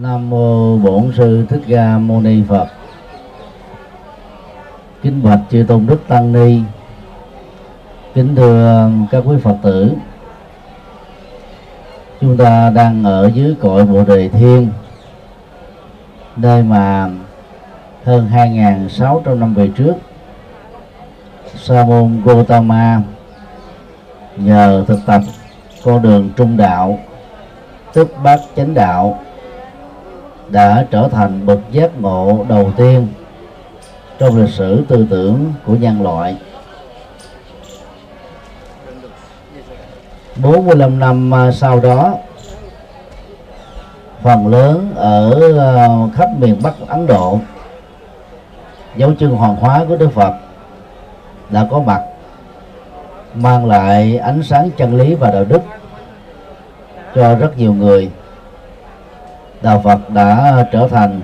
Nam mô Bổn sư Thích Ca Mâu Ni Phật. Kính bạch chư tôn đức tăng ni. Kính thưa các quý Phật tử. Chúng ta đang ở dưới cội Bồ Đề Thiên, nơi mà hơn 2.600 năm về trước, Sa môn Gotama nhờ thực tập con đường trung đạo, tức bát chánh đạo đã trở thành bậc giác ngộ đầu tiên trong lịch sử tư tưởng của nhân loại. 45 năm à, sau đó, phần lớn ở à, khắp miền Bắc Ấn Độ, dấu chân hoàng hóa của Đức Phật đã có mặt, mang lại ánh sáng chân lý và đạo đức cho rất nhiều người đạo Phật đã trở thành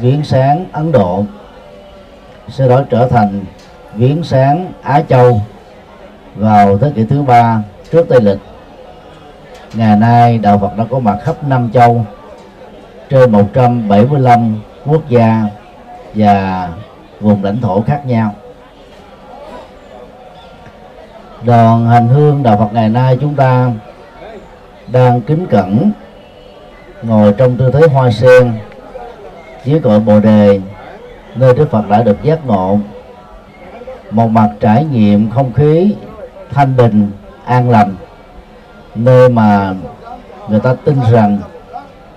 viếng sáng Ấn Độ. Sau đó trở thành viếng sáng Á Châu vào thế kỷ thứ ba trước Tây lịch. Ngày nay, đạo Phật đã có mặt khắp năm châu, trên 175 quốc gia và vùng lãnh thổ khác nhau. Đoàn hành hương đạo Phật ngày nay chúng ta đang kính cẩn ngồi trong tư thế hoa sen, dưới cội bồ đề, nơi Đức Phật đã được giác ngộ. Một mặt trải nghiệm không khí thanh bình, an lành, nơi mà người ta tin rằng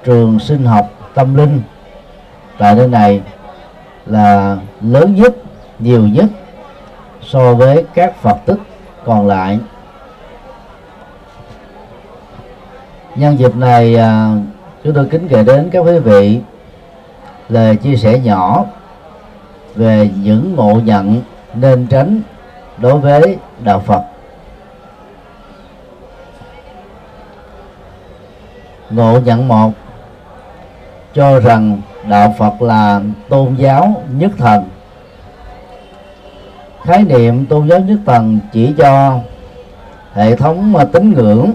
trường sinh học tâm linh tại nơi này là lớn nhất, nhiều nhất so với các Phật tích còn lại. Nhân dịp này à, chúng tôi kính gửi đến các quý vị lời chia sẻ nhỏ về những ngộ nhận nên tránh đối với đạo Phật. Ngộ nhận một, cho rằng đạo Phật là tôn giáo nhất thần. Khái niệm tôn giáo nhất thần chỉ cho hệ thống mà tín ngưỡng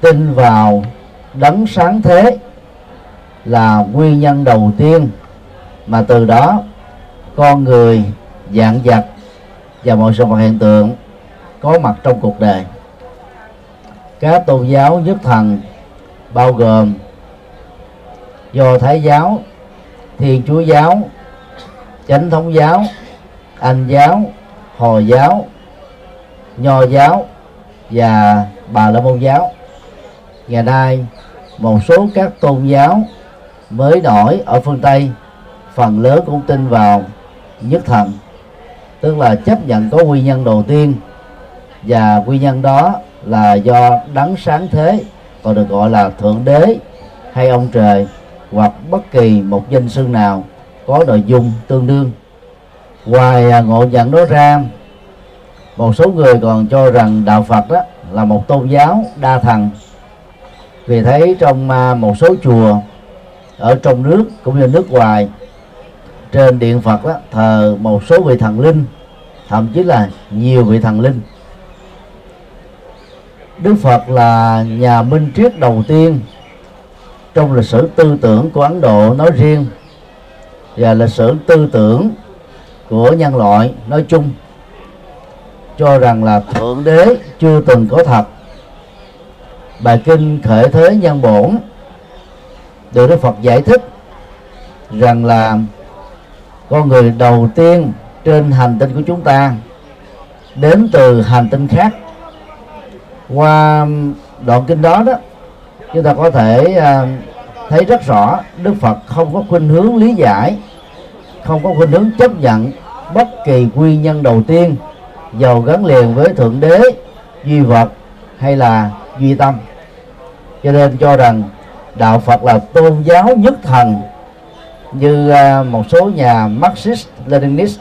tin vào đấng sáng thế là nguyên nhân đầu tiên mà từ đó con người dạng vật và mọi sự vật hiện tượng có mặt trong cuộc đời. Các tôn giáo nhất thần bao gồm do thái giáo, thiên chúa giáo, chánh thống giáo, anh giáo, hồi giáo, nho giáo và bà la môn giáo. Ngày nay một số các tôn giáo mới nổi ở phương tây, phần lớn cũng tin vào nhất thần, tức là chấp nhận có nguyên nhân đầu tiên. Và nguyên nhân đó là do đấng sáng thế, còn được gọi là thượng đế hay ông trời hoặc bất kỳ một danh xưng nào có nội dung tương đương. Ngoài à, ngộ nhận đó ra, một số người còn cho rằng đạo Phật đó là một tôn giáo đa thần vì thấy trong à, một số chùa ở trong nước cũng như nước ngoài trên điện Phật đó, thờ một số vị thần linh thậm chí là nhiều vị thần linh. Đức Phật là nhà minh triết đầu tiên trong lịch sử tư tưởng của Ấn Độ nói riêng và lịch sử tư tưởng của nhân loại nói chung cho rằng là thượng đế chưa từng có thật bài kinh khởi thế nhân bổn. Được Đức Phật giải thích rằng là con người đầu tiên trên hành tinh của chúng ta đến từ hành tinh khác. Qua đoạn kinh đó đó, chúng ta có thể à, thấy rất rõ Đức Phật không có khuynh hướng lý giải, không có khuynh hướng chấp nhận bất kỳ nguyên nhân đầu tiên, giàu gắn liền với thượng đế, duy vật hay là duy tâm. Cho nên cho rằng đạo Phật là tôn giáo nhất thần như à, một số nhà Marxist Leninist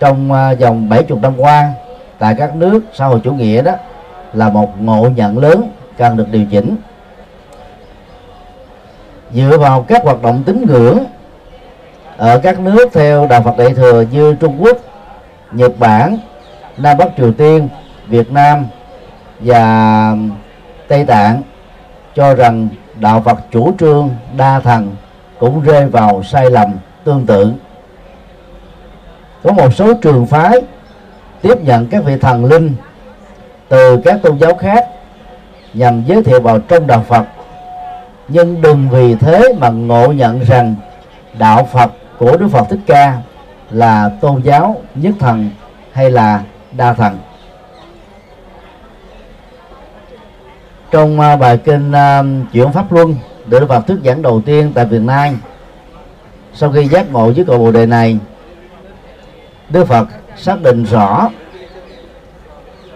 trong à, vòng 70 năm qua tại các nước xã hội chủ nghĩa đó là một ngộ nhận lớn cần được điều chỉnh. Dựa vào các hoạt động tín ngưỡng ở các nước theo đạo Phật Đại thừa như Trung Quốc, Nhật Bản, Nam Bắc Triều Tiên, Việt Nam và Tây Tạng cho rằng đạo Phật chủ trương đa thần cũng rơi vào sai lầm tương tự. Có một số trường phái tiếp nhận các vị thần linh từ các tôn giáo khác nhằm giới thiệu vào trong đạo Phật. Nhưng đừng vì thế mà ngộ nhận rằng đạo Phật của Đức Phật Thích Ca là tôn giáo nhất thần hay là đa thần. Trong à, bài kinh uh, chuyển pháp luân được Đức Phật thuyết giảng đầu tiên tại Việt Nam. Sau khi giác ngộ với cội bồ đề này Đức Phật xác định rõ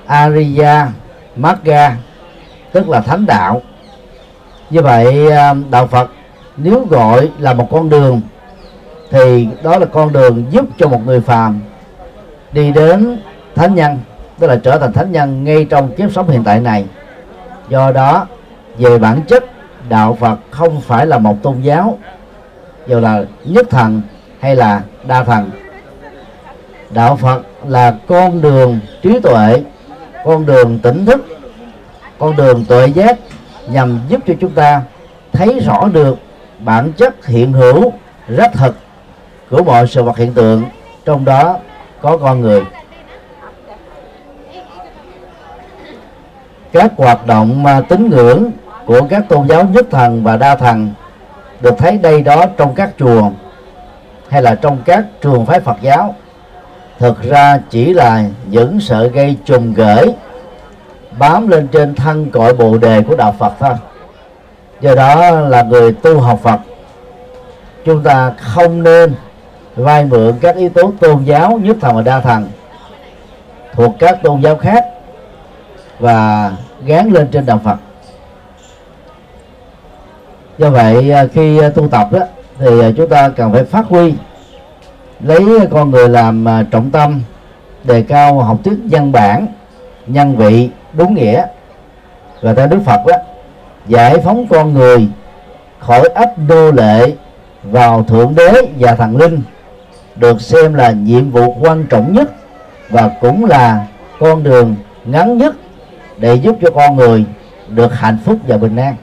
Ariya Magga tức là thánh đạo. Như vậy à, đạo Phật nếu gọi là một con đường thì đó là con đường giúp cho một người phàm đi đến thánh nhân tức là trở thành thánh nhân ngay trong kiếp sống hiện tại này do đó, về bản chất, đạo Phật không phải là một tôn giáo, dù là nhất thần hay là đa thần. Đạo Phật là con đường trí tuệ, con đường tỉnh thức, con đường tuệ giác nhằm giúp cho chúng ta thấy rõ được bản chất hiện hữu, rất thật của mọi sự vật hiện tượng. Trong đó có con người. Các hoạt động mà tín ngưỡng của các tôn giáo nhất thần và đa thần được thấy đây đó trong các chùa hay là trong các trường phái Phật giáo. Thực ra chỉ là những sợi gây trùng gửi bám lên trên thân cội bồ đề của đạo Phật thôi. Do đó là người tu học Phật, chúng ta không nên vay mượn các yếu tố tôn giáo nhất thần và đa thần thuộc các tôn giáo khác và gán lên trên đạo Phật. Do vậy à, khi à, tu tập đó, thì à, chúng ta cần phải phát huy, lấy con người làm trọng tâm, đề cao học thuyết văn bản, nhân vị, đúng nghĩa và theo đức phật đó, giải phóng con người khỏi ách đô lệ vào thượng đế và thần linh, được xem là nhiệm vụ quan trọng nhất và cũng là con đường ngắn nhất để giúp cho con người được hạnh phúc và bình an.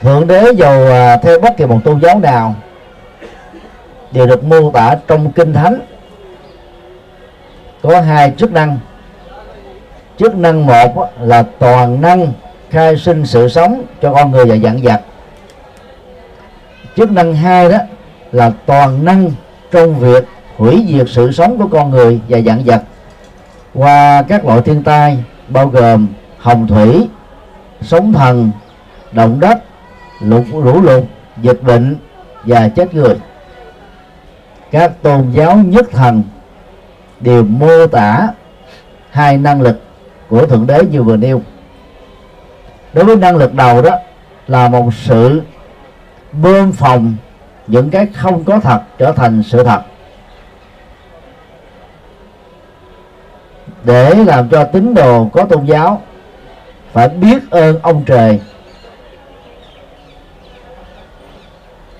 Thượng đế dù à, theo bất kỳ một tôn giáo nào đều được mô tả trong kinh thánh. Có hai chức năng. Chức năng một là toàn năng khai sinh sự sống cho con người và dặn dặt chức năng hai đó là toàn năng trong việc hủy diệt sự sống của con người và dặn dặt qua các loại thiên tai bao gồm hồng thủy sóng thần, động đất lụt lũ lụt dịch bệnh và chết người. Các tôn giáo nhất thần đều mô tả hai năng lực của thượng đế như vừa nêu. Đối với năng lực đầu đó là một sự bơm phòng những cái không có thật trở thành sự thật. Để làm cho tín đồ có tôn giáo phải biết ơn ông trời.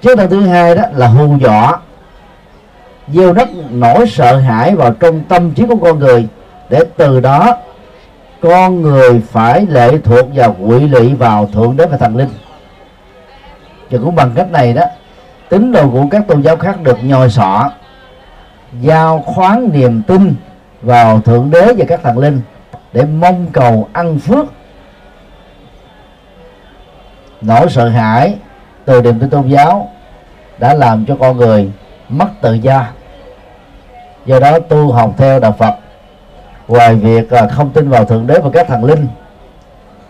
Chức năng thứ hai đó là hù dọa. Gieo rất nỗi sợ hãi vào trong tâm trí của con người. Để từ đó, con người phải lệ thuộc và quỵ lụy vào thượng đế và thần linh. Và cũng bằng cách này đó, tín đồ của các tôn giáo khác được nhồi sọ, giao khoán niềm tin vào thượng đế và các thần linh để mong cầu ăn phước nỗi sợ hãi từ niềm tin tôn giáo đã làm cho con người mất tự do. Do đó tu học theo đạo phật, ngoài việc à, không tin vào thượng đế và các thần linh,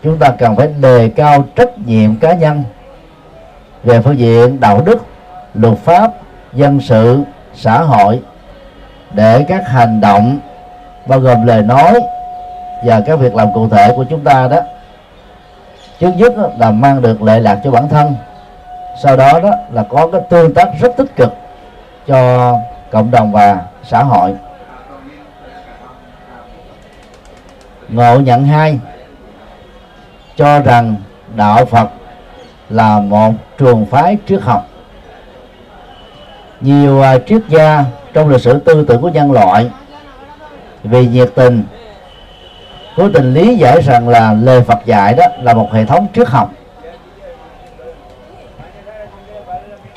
chúng ta cần phải đề cao trách nhiệm cá nhân về phương diện đạo đức, luật pháp, dân sự, xã hội để các hành động bao gồm lời nói và các việc làm cụ thể của chúng ta đó trước nhất là mang được lệ lạc cho bản thân. Sau đó đó là có cái tương tác rất tích cực cho cộng đồng và xã hội. Ngộ nhận hai, cho rằng đạo phật là một trường phái triết học. Nhiều à, triết gia trong lịch sử tư tưởng của nhân loại vì nhiệt tình cố tình lý giải rằng là lời Phật dạy đó là một hệ thống triết học.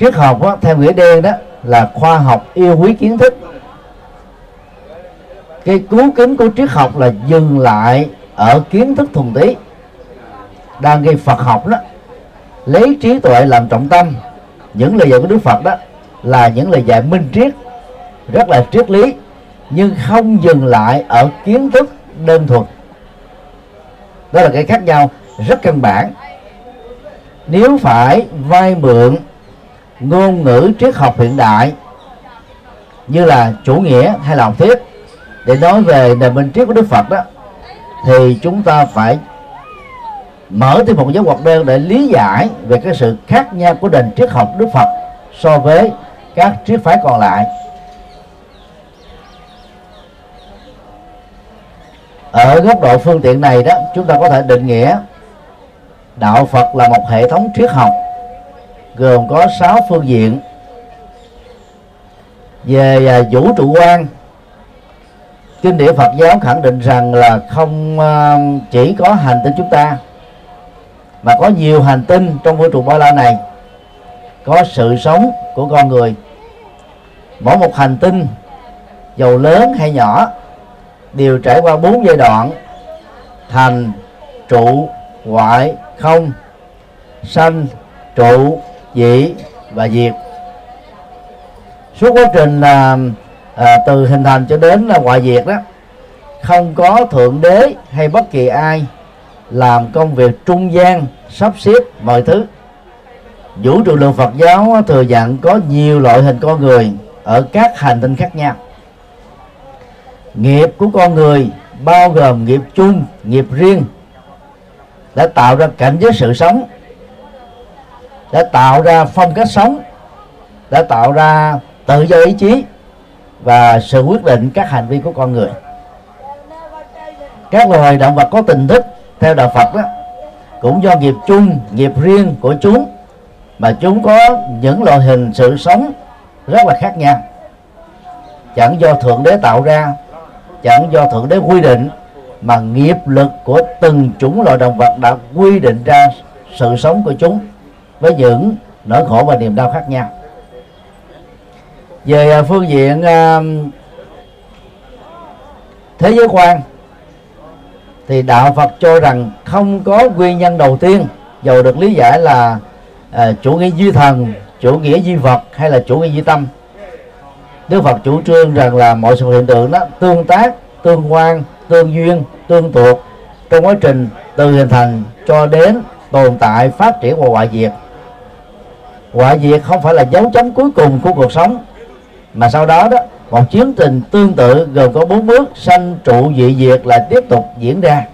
Triết học đó, theo nghĩa đen đó là khoa học yêu quý kiến thức. Cái cứu kính của triết học là dừng lại ở kiến thức thuần túy. Đang gây Phật học đó lấy trí tuệ làm trọng tâm những lời dạy của Đức Phật đó là những lời dạy minh triết rất là triết lý nhưng không dừng lại ở kiến thức đơn thuần đó là cái khác nhau, rất căn bản. Nếu phải vay mượn ngôn ngữ triết học hiện đại như là chủ nghĩa hay là học thuyết để nói về nền minh triết của Đức Phật đó, thì chúng ta phải mở thêm một giáo hoạt đơn để lý giải về cái sự khác nhau của nền triết học Đức Phật so với các triết phái còn lại. Ở góc độ phương tiện này đó, chúng ta có thể định nghĩa đạo Phật là một hệ thống triết học, gồm có 6 phương diện. Về à, vũ trụ quan, kinh điển Phật giáo khẳng định rằng là không à, chỉ có hành tinh chúng ta, mà có nhiều hành tinh trong vũ trụ bao la này. Có sự sống của con người. Mỗi một hành tinh, dầu lớn hay nhỏ đều trải qua bốn giai đoạn thành trụ ngoại không sanh trụ dị và diệt. Suốt quá trình à, à, từ hình thành cho đến là ngoại diệt đó không có thượng đế hay bất kỳ ai làm công việc trung gian sắp xếp mọi thứ. Vũ trụ lượng Phật giáo thừa nhận có nhiều loại hình con người ở các hành tinh khác nhau nghiệp của con người bao gồm nghiệp chung, nghiệp riêng, đã tạo ra cảnh giới sự sống, đã tạo ra phong cách sống, đã tạo ra tự do ý chí và sự quyết định các hành vi của con người. Các loài động vật có tình thức theo đạo Phật đó, cũng do nghiệp chung, nghiệp riêng của chúng, mà chúng có những loại hình sự sống rất là khác nhau. Chẳng do thượng đế tạo ra chẳng do thượng đế quy định mà nghiệp lực của từng chủng loại động vật đã quy định ra sự sống của chúng với những nỗi khổ và niềm đau khác nhau. Về à, phương diện à, thế giới quan thì đạo Phật cho rằng không có nguyên nhân đầu tiên dầu được lý giải là uh, chủ nghĩa duy thần chủ nghĩa duy vật hay là chủ nghĩa duy tâm. Đức Phật chủ trương rằng là mọi sự hiện tượng đó, tương tác, tương quan, tương duyên, tương thuộc trong quá trình từ hình thành cho đến tồn tại, phát triển và hoại diệt. Hoại diệt không phải là dấu chấm cuối cùng của cuộc sống, mà sau đó đó, một chiến trình tương tự gồm có bốn bước sanh trụ dị diệt là tiếp tục diễn ra.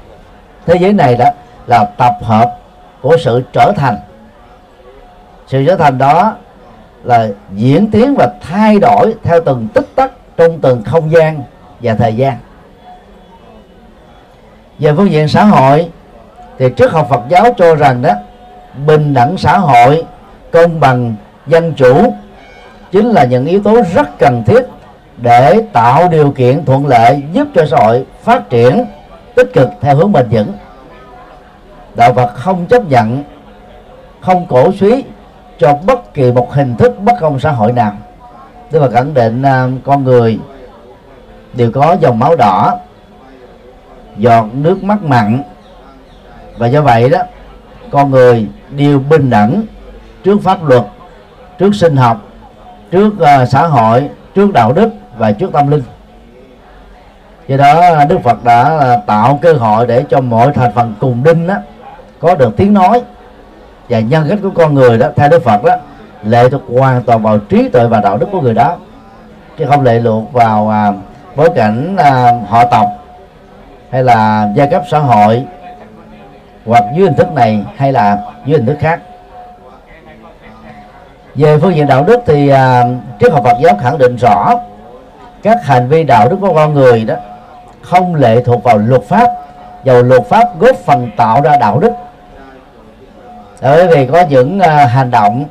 Thế giới này đó là tập hợp của sự trở thành. Sự trở thành đó là diễn tiến và thay đổi theo từng tích tắc trong từng không gian và thời gian. Về phương diện xã hội, thì trước học Phật giáo cho rằng đó, bình đẳng xã hội công bằng dân chủ chính là những yếu tố rất cần thiết để tạo điều kiện thuận lợi giúp cho xã hội phát triển tích cực theo hướng bền vững. Đạo Phật không chấp nhận, không cổ suý cho bất kỳ một hình thức bất công xã hội nào. Tức là khẳng định uh, con người đều có dòng máu đỏ giọt nước mắt mặn. Và do vậy đó con người đều bình đẳng trước pháp luật trước sinh học trước uh, xã hội trước đạo đức và trước tâm linh. Do đó à, đức phật đã uh, tạo cơ hội để cho mọi thành phần cùng đinh đó có được tiếng nói và nhân cách của con người đó theo đức phật đó lệ thuộc hoàn toàn vào trí tuệ và đạo đức của người đó. Chứ không lệ thuộc vào à, bối cảnh à, họ tộc hay là giai cấp xã hội hoặc dưới hình thức này hay là dưới hình thức khác. Về phương diện đạo đức thì à, triết học Phật giáo khẳng định rõ các hành vi đạo đức của con người đó không lệ thuộc vào luật pháp dầu luật pháp góp phần tạo ra đạo đức bởi vì có những ờ, hành động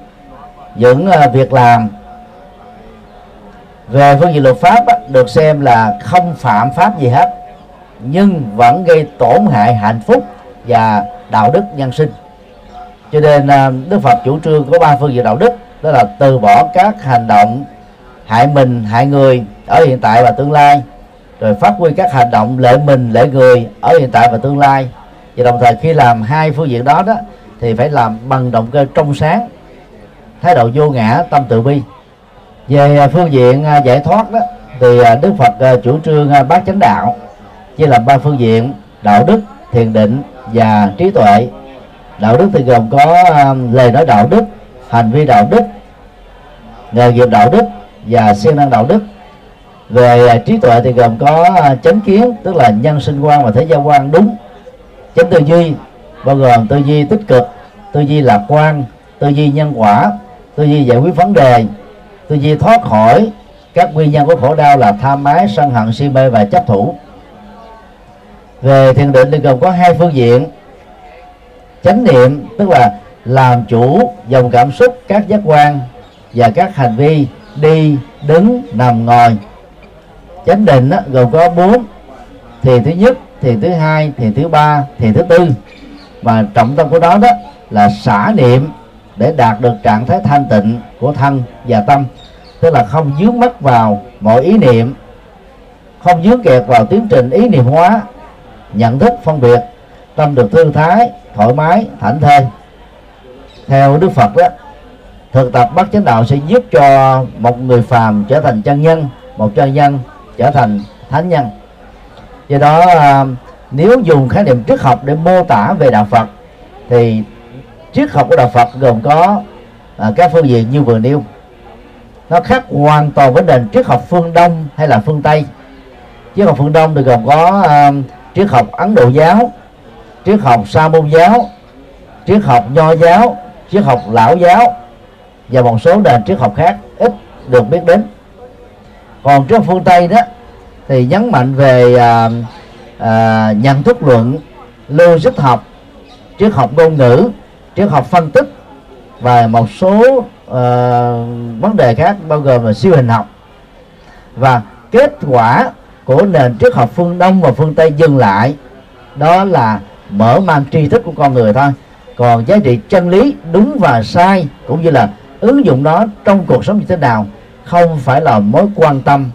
những ờ, việc làm về phương diện luật pháp á, được xem là không phạm pháp gì hết nhưng vẫn gây tổn hại hạnh phúc và đạo đức nhân sinh. Cho nên ờ, đức phật chủ trương có ba phương diện đạo đức đó là từ bỏ các hành động hại mình hại người ở hiện tại và tương lai rồi phát huy các hành động lợi mình lợi người ở hiện tại và tương lai. Và đồng thời khi làm hai phương diện đó đó thì phải làm bằng động cơ trong sáng, thái độ vô ngã, tâm từ bi. Về à, phương diện à, giải thoát đó, thì à, đức phật chủ trương bát chánh đạo, chia làm ba phương diện, đạo đức, thiền định và trí tuệ. Đạo đức thì gồm có lời nói đạo đức, hành vi đạo đức, nghề nghiệp đạo đức và siêng năng đạo đức. Về trí tuệ thì gồm có chánh kiến, tức là nhân sinh quan và thế gian quan đúng. Chánh tư duy bao gồm tư duy tích cực tư duy lạc quan tư duy nhân quả tư duy giải quyết vấn đề tư duy thoát khỏi các nguyên nhân của khổ đau là tham ái sân hận si mê và chấp thủ. Về thiền định thì gồm có hai phương diện. Chánh niệm tức là làm chủ dòng cảm xúc các giác quan và các hành vi đi đứng nằm ngồi. Chánh định đó, gồm có bốn thiền thứ nhất thiền thứ hai thiền thứ ba thiền thứ tư và trọng tâm của đó đó là xả niệm để đạt được trạng thái thanh tịnh của thân và tâm. Tức là không dướng mắt vào mọi ý niệm, không dướng kẹt vào tiến trình ý niệm hóa, nhận thức, phân biệt, tâm được thư thái, thoải mái, thảnh thơi. Theo đức phật đó, thực tập bát chánh đạo sẽ giúp cho một người phàm trở thành chân nhân, một chân nhân trở thành thánh nhân. Do đó à, nếu dùng khái niệm triết học để mô tả về đạo phật thì triết học của đạo phật gồm có à, các phương diện như vừa nêu. Nó khác hoàn toàn với nền triết học phương đông hay là phương tây. Triết học phương đông thì gồm có à, triết học ấn độ giáo triết học sa môn giáo triết học nho giáo triết học lão giáo và một số nền triết học khác ít được biết đến. Còn triết học phương tây đó thì nhấn mạnh về uh, à, nhận thức luận logic học triết học ngôn ngữ triết học phân tích và một số uh, vấn đề khác bao gồm là siêu hình học. Và kết quả của nền triết học phương đông và phương tây dừng lại đó là mở mang tri thức của con người thôi. Còn giá trị chân lý đúng và sai cũng như là ứng dụng nó trong cuộc sống như thế nào không phải là mối quan tâm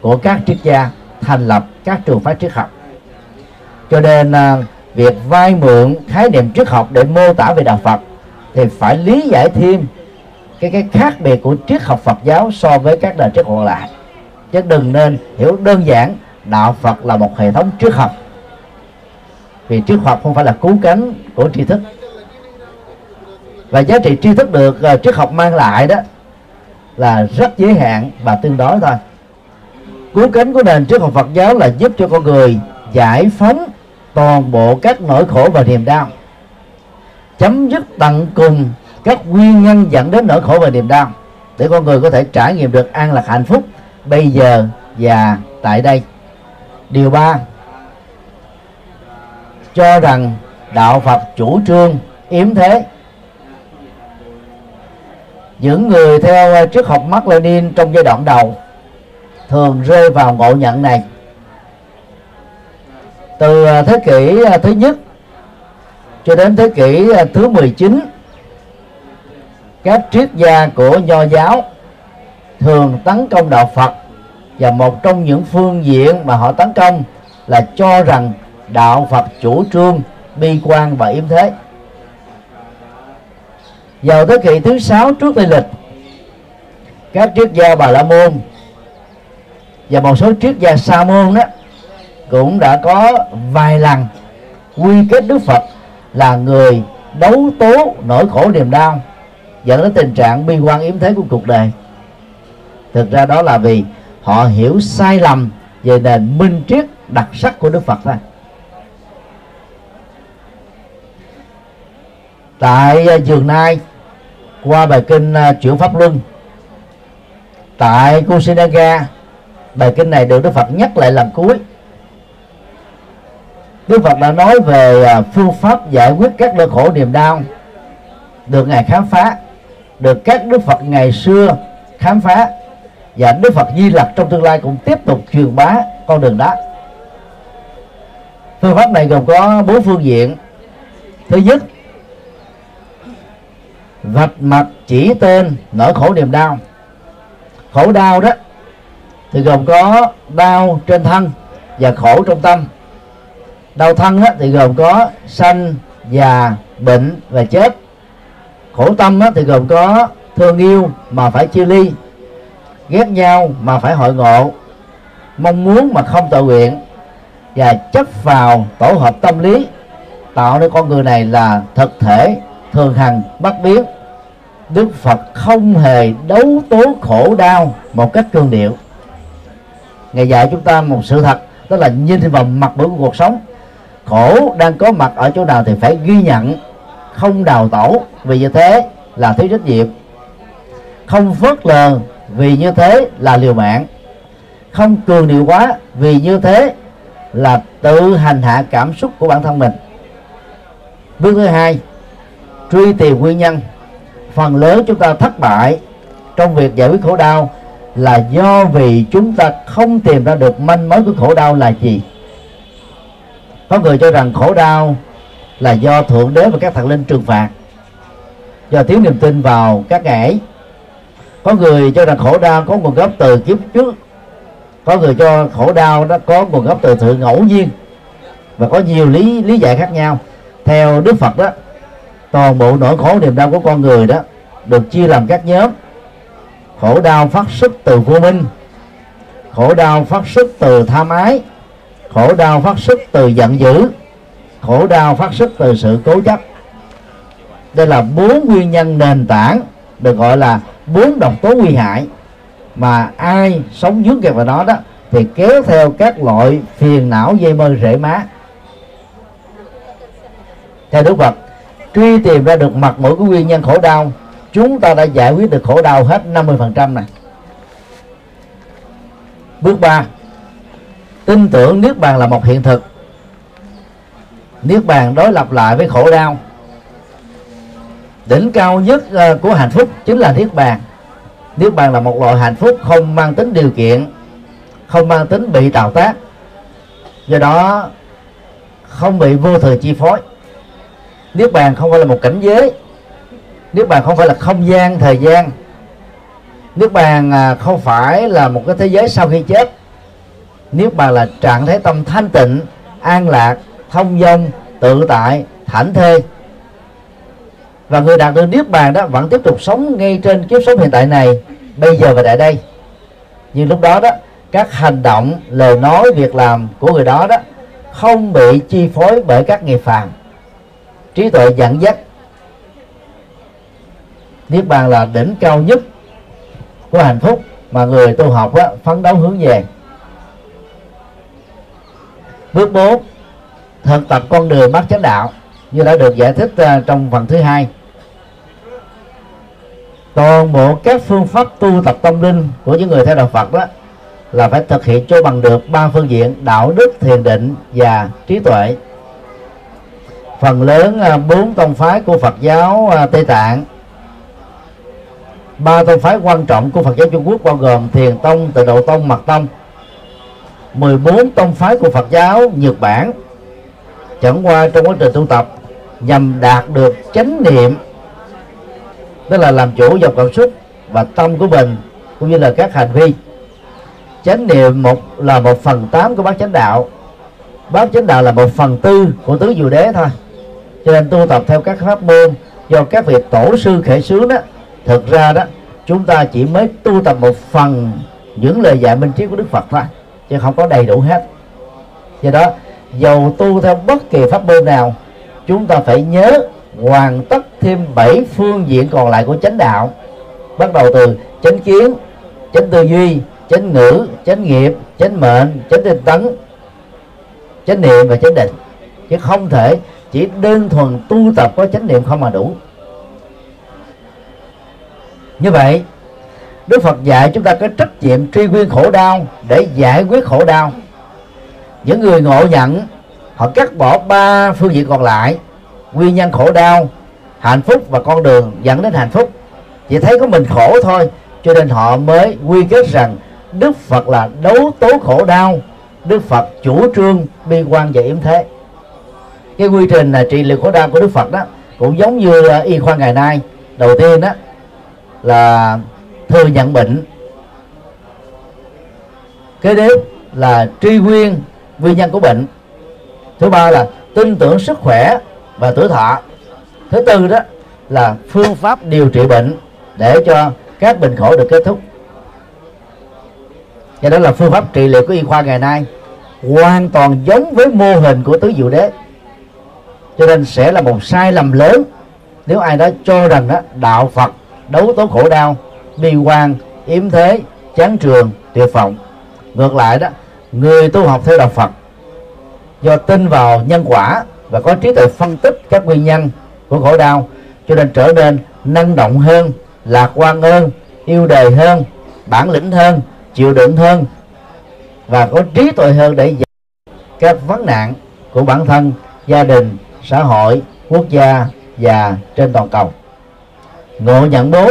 của các triết gia thành lập các trường phái triết học. Cho nên à, việc vay mượn khái niệm triết học để mô tả về đạo Phật thì phải lý giải thêm cái cái khác biệt của triết học Phật giáo so với các nền triết học còn lại. Chứ đừng nên hiểu đơn giản đạo Phật là một hệ thống triết học. Vì triết học không phải là cứu cánh của tri thức. Và giá trị tri thức được uh, triết học mang lại đó là rất giới hạn và tương đối thôi cứu cánh của nền triết học Phật giáo là giúp cho con người giải phóng toàn bộ các nỗi khổ và niềm đau. Chấm dứt tận cùng các nguyên nhân dẫn đến nỗi khổ và niềm đau để con người có thể trải nghiệm được an lạc hạnh phúc bây giờ và tại đây. Điều ba, cho rằng đạo Phật chủ trương yếm thế. Những người theo triết học Mark Lenin trong giai đoạn đầu thường rơi vào ngộ nhận này. Từ à, thế kỷ à, thứ nhất cho đến thế kỷ à, thứ 19 các triết gia của nho giáo thường tấn công đạo Phật và một trong những phương diện mà họ tấn công là cho rằng đạo Phật chủ trương bi quan và yếm thế. Vào thế kỷ thứ sáu trước tây lịch, các triết gia bà la môn và một số triết gia sa môn đó cũng đã có vài lần quy kết đức phật là người đấu tố nỗi khổ niềm đau dẫn đến tình trạng bi quan yếm thế của cuộc đời. Thực ra đó là vì họ hiểu sai lầm về nền minh triết đặc sắc của đức phật thôi. Tại à, giường nai, qua bài kinh à, chuyển pháp luân, tại Kusinaga bài kinh này được Đức Phật nhắc lại lần cuối. Đức Phật đã nói về à, phương pháp giải quyết các nỗi khổ niềm đau, được ngài khám phá, được các Đức Phật ngày xưa khám phá, và Đức Phật Di Lặc trong tương lai cũng tiếp tục truyền bá con đường đó. Phương pháp này gồm có bốn phương diện. Thứ nhất, vạch mặt chỉ tên nỗi khổ niềm đau. Khổ đau đó thì gồm có đau trên thân và khổ trong tâm. Đau thân á, thì gồm có sanh già bệnh và chết. Khổ tâm á, thì gồm có thương yêu mà phải chia ly ghét nhau mà phải hội ngộ. Mong muốn mà không tự nguyện và chấp vào tổ hợp tâm lý tạo nên con người này là thực thể thường hằng bất biến. Đức phật không hề đấu tố khổ đau một cách cương điệu ngài dạy chúng ta một sự thật, đó là nhìn vào mặt mũi của cuộc sống. Khổ đang có mặt ở chỗ nào thì phải ghi nhận, không đào tổ vì như thế là thiếu trách nhiệm. Không phớt lờ, vì như thế là liều mạng. Không cường điệu quá, vì như thế là tự hành hạ cảm xúc của bản thân mình. Bước thứ hai, truy tìm nguyên nhân. Phần lớn chúng ta thất bại trong việc giải quyết khổ đau là do vì chúng ta không tìm ra được manh mối của khổ đau là gì. Có người cho rằng khổ đau là do thượng đế và các thần linh trừng phạt, do thiếu niềm tin vào các ngải có người cho rằng khổ đau có nguồn gốc từ kiếp trước, có người cho khổ đau nó có nguồn gốc từ sự ngẫu nhiên, và có nhiều lý lý giải khác nhau. Theo đức phật đó, toàn bộ nỗi khổ niềm đau của con người đó được chia làm các nhóm khổ đau phát xuất từ vô minh. Khổ đau phát xuất từ tham ái. Khổ đau phát xuất từ giận dữ. Khổ đau phát xuất từ sự cố chấp. Đây là bốn nguyên nhân nền tảng được gọi là bốn độc tố nguy hại mà ai sống dướng kẹt vào đó đó thì kéo theo các loại phiền não, dây mơ, rễ má. Theo đức phật, truy tìm ra được mặt mũi của nguyên nhân khổ đau chúng ta đã giải quyết được khổ đau hết 50% này. Bước 3 tin tưởng niết bàn là một hiện thực. Niết bàn đối lập lại với khổ đau. Đỉnh cao nhất ờ, của hạnh phúc chính là niết bàn. Niết bàn là một loại hạnh phúc không mang tính điều kiện, không mang tính bị tạo tác. Do đó, không bị vô thường chi phối. Niết bàn không phải là một cảnh giới niết bàn không phải là không gian, thời gian. Niết bàn à, không phải là một cái thế giới sau khi chết. Niết bàn là trạng thái tâm thanh tịnh, an lạc, thông dong, tự tại, thảnh thê. Và người đạt được niết bàn đó vẫn tiếp tục sống ngay trên kiếp sống hiện tại này, bây giờ và tại đây. Nhưng lúc đó đó, các hành động, lời nói, việc làm của người đó đó không bị chi phối bởi các nghiệp phàm. Trí tuệ dẫn dắt niết bàn là đỉnh cao nhất của hạnh phúc mà người tu học đó, phấn đấu hướng về. Bước 4 thực tập con đường bắt chánh đạo như đã được giải thích à, trong phần thứ hai. Toàn bộ các phương pháp tu tập tâm linh của những người theo đạo Phật đó là phải thực hiện cho bằng được ba phương diện đạo đức thiền định và trí tuệ. Phần lớn à, bốn tông phái của Phật giáo à, Tây Tạng ba tông phái quan trọng của Phật giáo Trung Quốc bao gồm Thiền Tông, Tịnh Độ Tông, Mật Tông. 14 tông phái của Phật giáo Nhật Bản chẳng qua trong quá trình tu tập nhằm đạt được chánh niệm tức là làm chủ dòng cảm xúc và tâm của mình cũng như là các hành vi. Chánh niệm một là một phần tám của bát chánh đạo. Bát chánh đạo là một phần tư của tứ diệu đế thôi. Cho nên tu tập theo các pháp môn do các vị tổ sư khởi xướng đó thực ra đó, chúng ta chỉ mới tu tập một phần những lời dạy minh triết của đức phật thôi, chứ không có đầy đủ hết. Do đó, dầu tu theo bất kỳ pháp môn nào, chúng ta phải nhớ hoàn tất thêm bảy phương diện còn lại của chánh đạo. Bắt đầu từ chánh kiến, chánh tư duy, chánh ngữ, chánh nghiệp, chánh mệnh, chánh tinh tấn, chánh niệm và chánh định. Chứ không thể chỉ đơn thuần tu tập có chánh niệm không mà đủ như vậy, Đức Phật dạy chúng ta có trách nhiệm truy nguyên khổ đau để giải quyết khổ đau. Những người ngộ nhận, họ cắt bỏ ba phương diện còn lại, nguyên nhân khổ đau, hạnh phúc và con đường dẫn đến hạnh phúc. Chỉ thấy có mình khổ thôi, cho nên họ mới quy kết rằng Đức Phật là đấu tố khổ đau, Đức Phật chủ trương bi quan và yếm thế. Cái quy trình là trị liệu khổ đau của Đức Phật đó, cũng giống như ờ, y khoa ngày nay. Đầu tiên đó là thừa nhận bệnh. Kế tiếp là truy nguyên nguyên nhân của bệnh. Thứ ba là tin tưởng sức khỏe và tuổi thọ. Thứ tư đó là phương pháp điều trị bệnh để cho các bệnh khổ được kết thúc. Và đó là phương pháp trị liệu của y khoa ngày nay, hoàn toàn giống với mô hình của tứ diệu đế. Cho nên sẽ là một sai lầm lớn nếu ai đó cho rằng đó, đạo phật đấu tố khổ đau, bi quan, yếm thế, chán trường, tuyệt vọng. Ngược lại đó, người tu học theo đạo phật, do tin vào nhân quả và có trí tuệ phân tích các nguyên nhân của khổ đau, cho nên trở nên năng động hơn, lạc quan hơn, yêu đời hơn, bản lĩnh hơn, chịu đựng hơn và có trí tuệ hơn để giải các vấn nạn của bản thân, gia đình, xã hội, quốc gia và trên toàn cầu ngộ nhận bố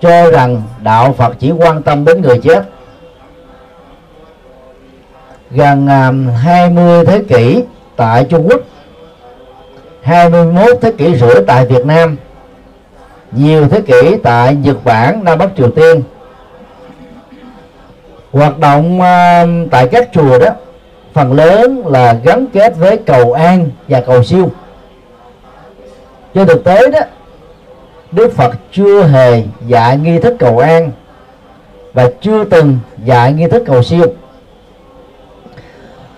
cho rằng đạo phật chỉ quan tâm đến người chết. Gần à, 20 thế kỷ tại Trung Quốc 21 thế kỷ rưỡi tại Việt Nam nhiều thế kỷ tại Nhật Bản Nam Bắc Triều Tiên. Hoạt động uh, tại các chùa đó phần lớn là gắn kết với cầu an và cầu siêu. Trên thực tế đó Đức Phật chưa hề dạy nghi thức cầu an và chưa từng dạy nghi thức cầu siêu.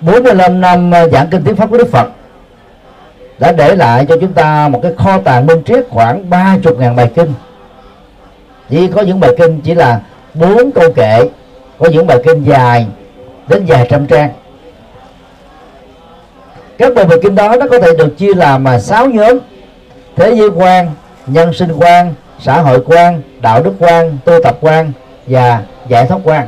45 năm ờ, giảng kinh tiếng pháp của Đức Phật đã để lại cho chúng ta một cái kho tàng minh triết khoảng ba chục ngàn bài kinh. Chỉ có những bài kinh chỉ là bốn câu kệ có những bài kinh dài đến vài trăm trang. Các bài, bài kinh đó nó có thể được chia làm mà sáu nhóm. Thế giới quan nhân sinh quan, xã hội quan, đạo đức quan, tu tập quan và giải thoát quan.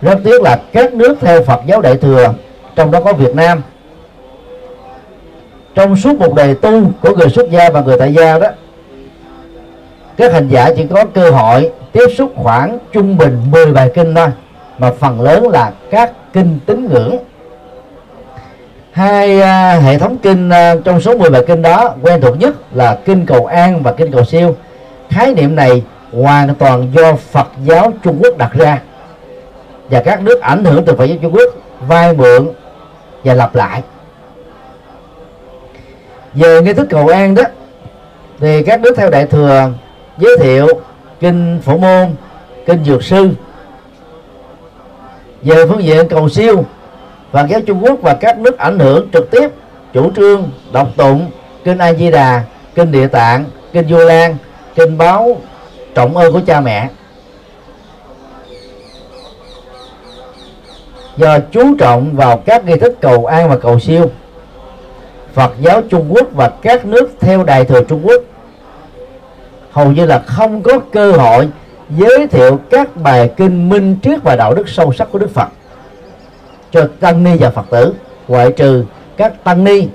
Rất tiếc là các nước theo Phật giáo Đại thừa, trong đó có Việt Nam, trong suốt một đời tu của người xuất gia và người tại gia đó, các hành giả chỉ có cơ hội tiếp xúc khoảng trung bình 10 bài kinh thôi, mà phần lớn là các kinh tín ngưỡng hai uh, hệ thống kinh uh, trong số 10 bài kinh đó quen thuộc nhất là kinh cầu an và kinh cầu siêu. Khái niệm này hoàn toàn do Phật giáo Trung Quốc đặt ra. Và các nước ảnh hưởng từ Phật giáo Trung Quốc vay mượn và lặp lại. Về nghi thức cầu an đó thì các nước theo đại thừa giới thiệu kinh phổ môn kinh dược sư. Về phương diện cầu siêu và giáo Trung Quốc và các nước ảnh hưởng trực tiếp, chủ trương đọc tụng, kinh A Di Đà kinh Địa Tạng, kinh Vô Lan kinh báo trọng ơn của cha mẹ. Do chú trọng vào các nghi thức cầu an và cầu siêu, Phật giáo Trung Quốc và các nước theo Đại thừa Trung Quốc hầu như là không có cơ hội giới thiệu các bài kinh minh triết và đạo đức sâu sắc của Đức Phật cho tăng ni và Phật tử. Ngoại trừ các tăng ni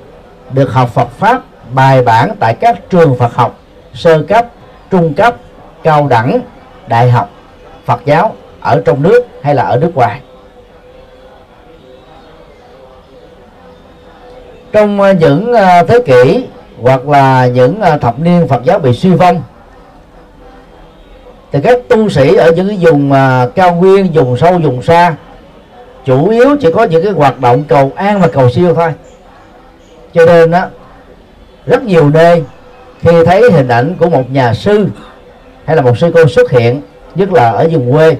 được học Phật pháp bài bản tại các trường Phật học sơ cấp, trung cấp, cao đẳng, đại học Phật giáo ở trong nước hay là ở nước ngoài. Trong ờ, những ờ, thế kỷ hoặc là những ờ, thập niên Phật giáo bị suy vong thì các tu sĩ ở những cái vùng cao nguyên vùng sâu vùng xa chủ yếu chỉ có những cái hoạt động cầu an và cầu siêu thôi. Cho nên đó rất nhiều nơi khi thấy hình ảnh của một nhà sư hay là một sư cô xuất hiện, nhất là ở vùng quê,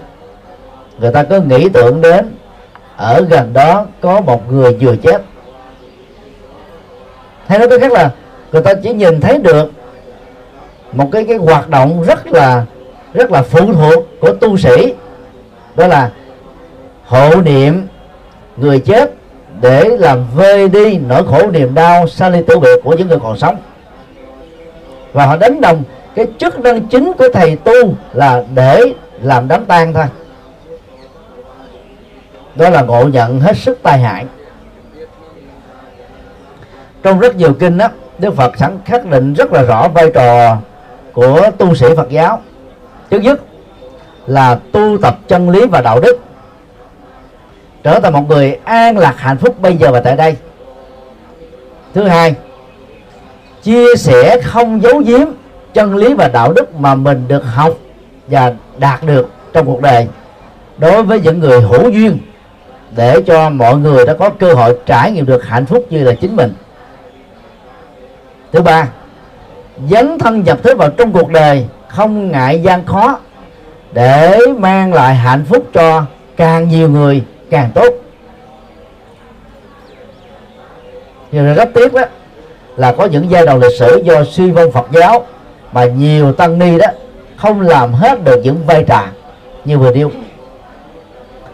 người ta có nghĩ tưởng đến ở gần đó có một người vừa chết. Hay nói cách khác là người ta chỉ nhìn thấy được một cái cái hoạt động rất là rất là phụ thuộc của tu sĩ. Đó là hộ niệm người chết để làm vơi đi nỗi khổ niềm đau xa ly tử biệt của những người còn sống. Và họ đánh đồng cái chức năng chính của thầy tu là để làm đám tang thôi. Đó là ngộ nhận hết sức tai hại. Trong rất nhiều kinh đó Đức Phật sẵn khắc định rất là rõ vai trò của tu sĩ Phật giáo. Trước nhất là tu tập chân lý và đạo đức trở thành một người an lạc hạnh phúc bây giờ và tại đây. Thứ hai, chia sẻ không giấu giếm chân lý và đạo đức mà mình được học và đạt được trong cuộc đời. Đối với những người hữu duyên, để cho mọi người đã có cơ hội trải nghiệm được hạnh phúc như là chính mình. Thứ ba, dấn thân nhập thế vào trong cuộc đời, không ngại gian khó, để mang lại hạnh phúc cho càng nhiều người càng tốt. Nhưng rất tiếc đó, là có những giai đoạn lịch sử do suy vong Phật giáo mà nhiều tăng ni đó không làm hết được những vai trò như vừa nêu.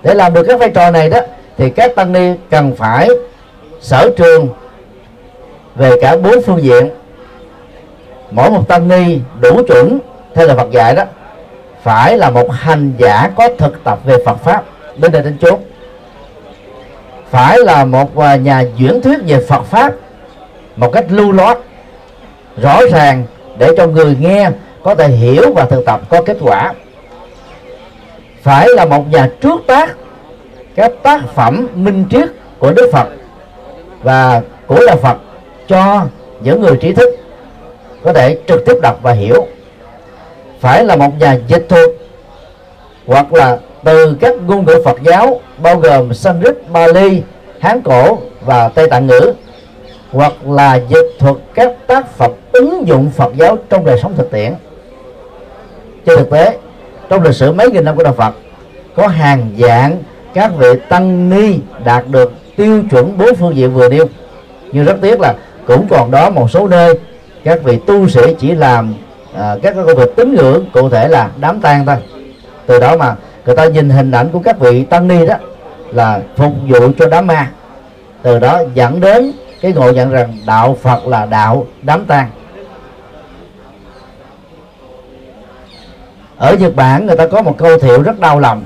Để làm được các vai trò này đó, thì các tăng ni cần phải sở trường về cả bốn phương diện. Mỗi một tăng ni đủ chuẩn, theo là Phật dạy đó, phải là một hành giả có thực tập về Phật pháp. Đến đây đến chốt phải là một à, nhà diễn thuyết về Phật pháp một cách lưu loát, rõ ràng để cho người nghe có thể hiểu và thực tập, có kết quả. Phải là một nhà trước tác, các tác phẩm minh triết của Đức Phật và của là Phật cho những người trí thức có thể trực tiếp đọc và hiểu. Phải là một nhà dịch thuật hoặc là từ các ngôn ngữ Phật giáo bao gồm Sanskrit, Bali, Hán cổ và Tây Tạng ngữ hoặc là dịch thuật các tác phẩm ứng dụng Phật giáo trong đời sống thực tiễn. Trên thực tế trong lịch sử mấy nghìn năm của đạo Phật có hàng dạng các vị tăng ni đạt được tiêu chuẩn bốn phương diện vừa nêu. Nhưng rất tiếc là cũng còn đó một số nơi các vị tu sĩ chỉ làm à, các công việc tín ngưỡng cụ thể là đám tang thôi. Từ đó mà người ta nhìn hình ảnh của các vị tăng ni đó là phục vụ cho đám ma. Từ đó dẫn đến cái ngộ nhận rằng đạo Phật là đạo đám tang. Ở Nhật Bản người ta có một câu thiệu rất đau lòng.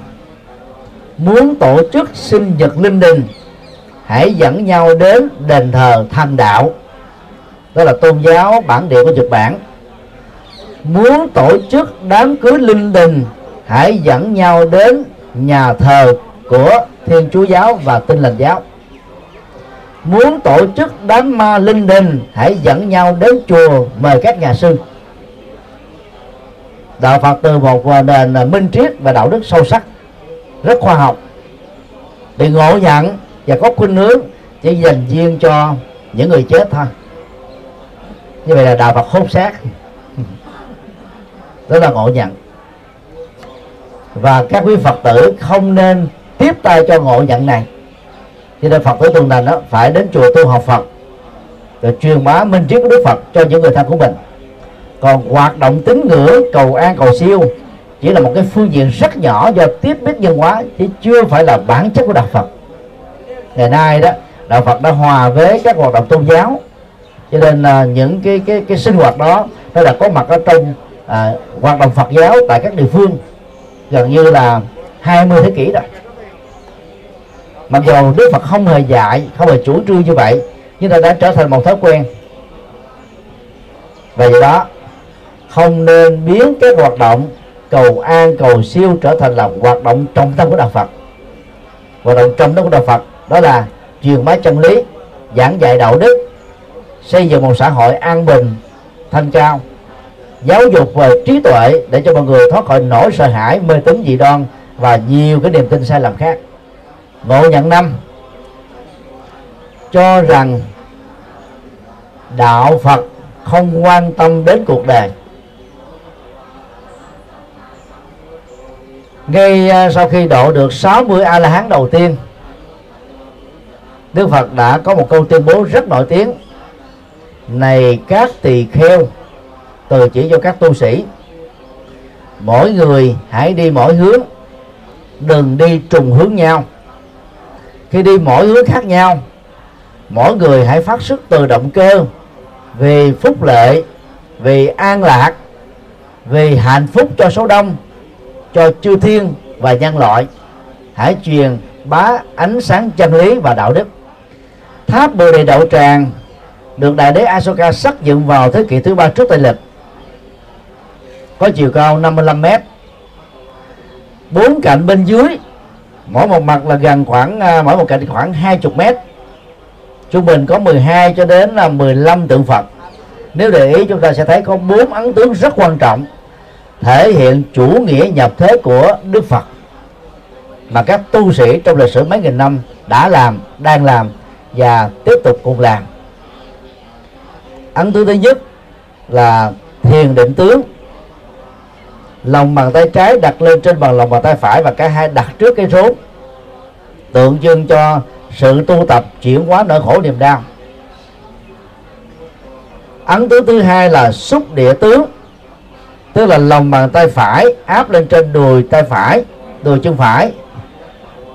Muốn tổ chức sinh nhật linh đình, hãy dẫn nhau đến đền thờ thành đạo. Đó là tôn giáo bản địa của Nhật Bản. Muốn tổ chức đám cưới linh đình hãy dẫn nhau đến nhà thờ của Thiên Chúa giáo và Tinh lành giáo. Muốn tổ chức đám ma linh đình, hãy dẫn nhau đến chùa mời các nhà sư. Đạo phật từ một nền minh triết và đạo đức sâu sắc, rất khoa học. Bị ngộ nhận và có khuynh hướng, chỉ dành riêng cho những người chết thôi. Như vậy là đạo phật hốt xác. Đó là ngộ nhận và các quý phật tử không nên tiếp tay cho ngộ nhận này. Cho nên phật tử tuần thành đó phải đến chùa tu học phật rồi truyền bá minh triết của đức phật cho những người thân của mình. Còn hoạt động tín ngưỡng cầu an cầu siêu chỉ là một cái phương diện rất nhỏ do tiếp biết nhân hóa chứ chưa phải là bản chất của đạo phật. Ngày nay đó đạo phật đã hòa với các hoạt động tôn giáo. Cho nên là những cái cái cái sinh hoạt đó nó đã có mặt ở trong à, hoạt động phật giáo tại các địa phương gần như là 20 thế kỷ rồi. Mặc dù đức phật không hề dạy, không hề chủ trương như vậy, nhưng ta đã trở thành một thói quen. Và do đó, không nên biến các hoạt động cầu an, cầu siêu trở thành là hoạt động trọng tâm của đạo phật. Hoạt động trọng tâm của đạo phật, đó là truyền bá chân lý, giảng dạy đạo đức, xây dựng một xã hội an bình, thanh cao giáo dục về trí tuệ để cho mọi người thoát khỏi nỗi sợ hãi, mê tín dị đoan và nhiều cái niềm tin sai lầm khác. Ngộ nhận năm, cho rằng đạo phật không quan tâm đến cuộc đời. Ngay à, sau khi độ được 60 a la hán đầu tiên, Đức Phật đã có một câu tuyên bố rất nổi tiếng. Này các tỳ kheo từ chỉ cho các tu sĩ. Mỗi người hãy đi mỗi hướng. Đừng đi trùng hướng nhau. Khi đi mỗi hướng khác nhau, mỗi người hãy phát sức từ động cơ vì phúc lệ vì an lạc vì hạnh phúc cho số đông, cho chư thiên và nhân loại. Hãy truyền bá ánh sáng chân lý và đạo đức. Tháp bồ đề đậu tràng được đại đế Asoka xác dựng vào thế kỷ thứ ba trước Tây lịch có chiều cao 55 mét. Bốn cạnh bên dưới mỗi một mặt là gần khoảng à, mỗi một cạnh khoảng 20 mét. Trung bình có 12 cho đến là 15 tượng Phật. Nếu để ý chúng ta sẽ thấy có bốn ấn tướng rất quan trọng thể hiện chủ nghĩa nhập thế của Đức Phật mà các tu sĩ trong lịch sử mấy nghìn năm đã làm, đang làm và tiếp tục cùng làm. Ấn tướng thứ nhất là thiền định tướng lòng bàn tay trái đặt lên trên bằng lòng bàn tay phải và cả hai đặt trước cái rốn. Tượng trưng cho sự tu tập chuyển hóa nỗi khổ niềm đau. Ấn tướng thứ hai là xúc địa tướng, tức là lòng bàn tay phải áp lên trên đùi tay phải, đùi chân phải.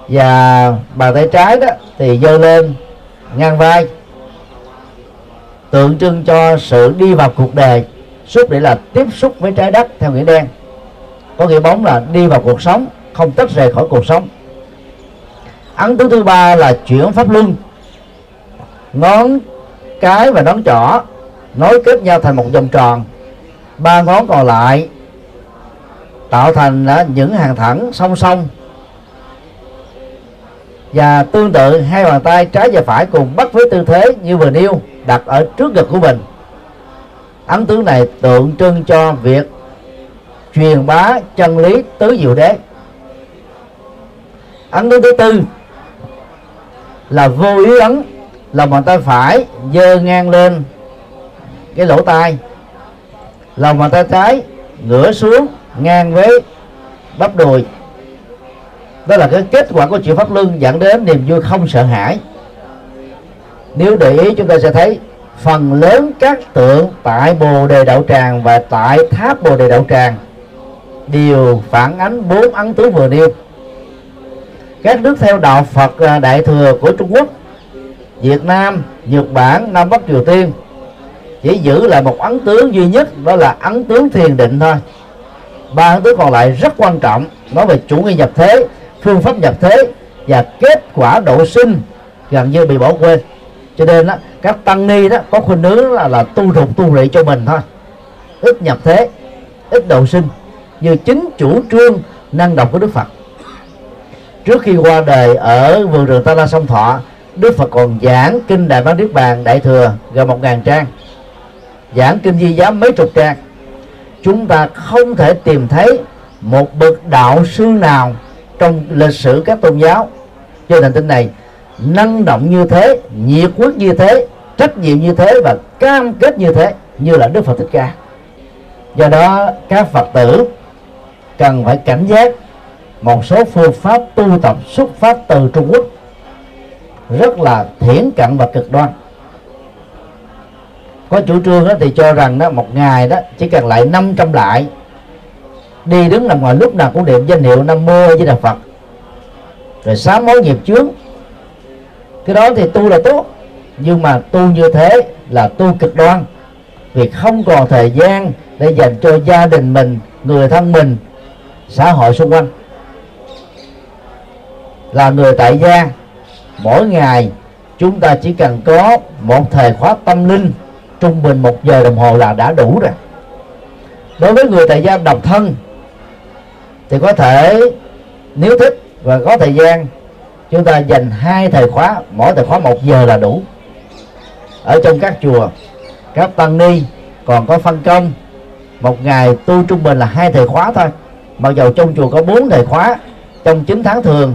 Và bàn tay trái đó thì giơ lên ngang vai. Tượng trưng cho sự đi vào cuộc đời. Xúc để là tiếp xúc với trái đất theo nghĩa đen có nghĩa bóng là đi vào cuộc sống, không tách rời khỏi cuộc sống. Ấn tướng thứ ba là chuyển pháp luân. Ngón cái và ngón trỏ nối kết nhau thành một vòng tròn. Ba ngón còn lại tạo thành những hàng thẳng song song. Và tương tự, hai bàn tay trái và phải cùng bắt với tư thế như vừa nêu đặt ở trước ngực của mình. Ấn tướng này tượng trưng cho việc truyền bá chân lý tứ diệu đế. Ấn tướng thứ tư là vô ý ấn lòng bàn tay phải dơ ngang lên cái lỗ tai lòng bàn tay trái ngửa xuống ngang với bắp đùi. Đó là cái kết quả của chuyện pháp luân dẫn đến niềm vui không sợ hãi. Nếu để ý, chúng ta sẽ thấy phần lớn các tượng tại bồ đề đạo tràng và tại tháp bồ đề đạo tràng đều phản ánh bốn ấn tướng vừa nêu. Các nước theo đạo Phật à, Đại thừa của Trung Quốc Việt Nam Nhật Bản Nam Bắc Triều Tiên chỉ giữ lại một ấn tướng duy nhất đó là ấn tướng thiền định thôi. Ba ấn tướng còn lại rất quan trọng nói về chủ nghĩa nhập thế phương pháp nhập thế và kết quả độ sinh gần như bị bỏ quên. Cho nên đó, các tăng ni đó có khuynh hướng là, là tu rụt tu rị cho mình thôi. Ít nhập thế ít độ sinh như chính chủ trương năng động của đức phật. Trước khi qua đời ở vườn rừng ta la sông thọ, đức phật còn giảng kinh đại bát niết bàn đại thừa gần một ngàn trang. Giảng kinh di giáo mấy chục trang. Chúng ta không thể tìm thấy một bậc đạo sư nào trong lịch sử các tôn giáo. Trên hành tinh này, năng động như thế, nhiệt quyết như thế, trách nhiệm như thế và cam kết như thế như là đức phật thích ca. Do đó, các phật tử cần phải cảnh giác. Một số phương pháp tu tập xuất phát từ trung quốc rất là thiển cận và cực đoan. Có chủ trương đó thì cho rằng đó, một ngày đó chỉ cần lại 500 lại, đi đứng nằm ngoài lúc nào cũng niệm danh hiệu nam mô với đà phật, rồi sám mối nghiệp chướng. Cái đó thì tu là tốt, nhưng mà tu như thế là tu cực đoan, vì không còn thời gian để dành cho gia đình mình, người thân mình xã hội xung quanh. Là người tại gia, mỗi ngày chúng ta chỉ cần có một thời khóa tâm linh trung bình một giờ đồng hồ là đã đủ rồi. Đối với người tại gia độc thân, thì có thể nếu thích và có thời gian, chúng ta dành hai thời khóa, mỗi thời khóa một giờ là đủ. Ở trong các chùa, các tăng ni còn có phân công, một ngày tu trung bình là hai thời khóa thôi mặc dầu trong chùa có bốn thời khóa, trong 9 tháng thường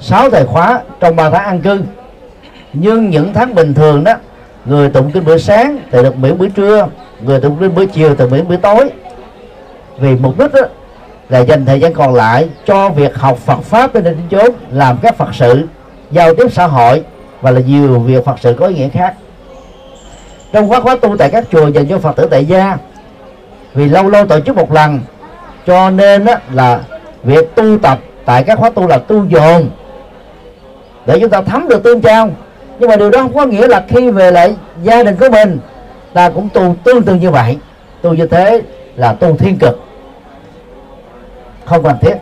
6 thời khóa trong 3 tháng ăn cư. Nhưng những tháng bình thường đó, người tụng kinh buổi sáng thì được miễn buổi trưa, người tụng kinh buổi chiều thì miễn buổi tối. Vì mục đích đó là dành thời gian còn lại cho việc học Phật pháp bên trên chốn làm các Phật sự, giao tiếp xã hội, và là nhiều việc Phật sự có ý nghĩa khác. Trong khóa khóa tu tại các chùa dành cho Phật tử tại gia, vì lâu lâu tổ chức một lần cho nên đó là việc tu tập, tại các khóa tu là tu dồn, để chúng ta thấm được tương trao nhưng mà điều đó không có nghĩa là khi về lại gia đình của mình, ta cũng tu tương tự như vậy. Tu như thế là tu thiên cực. Không cần thiết.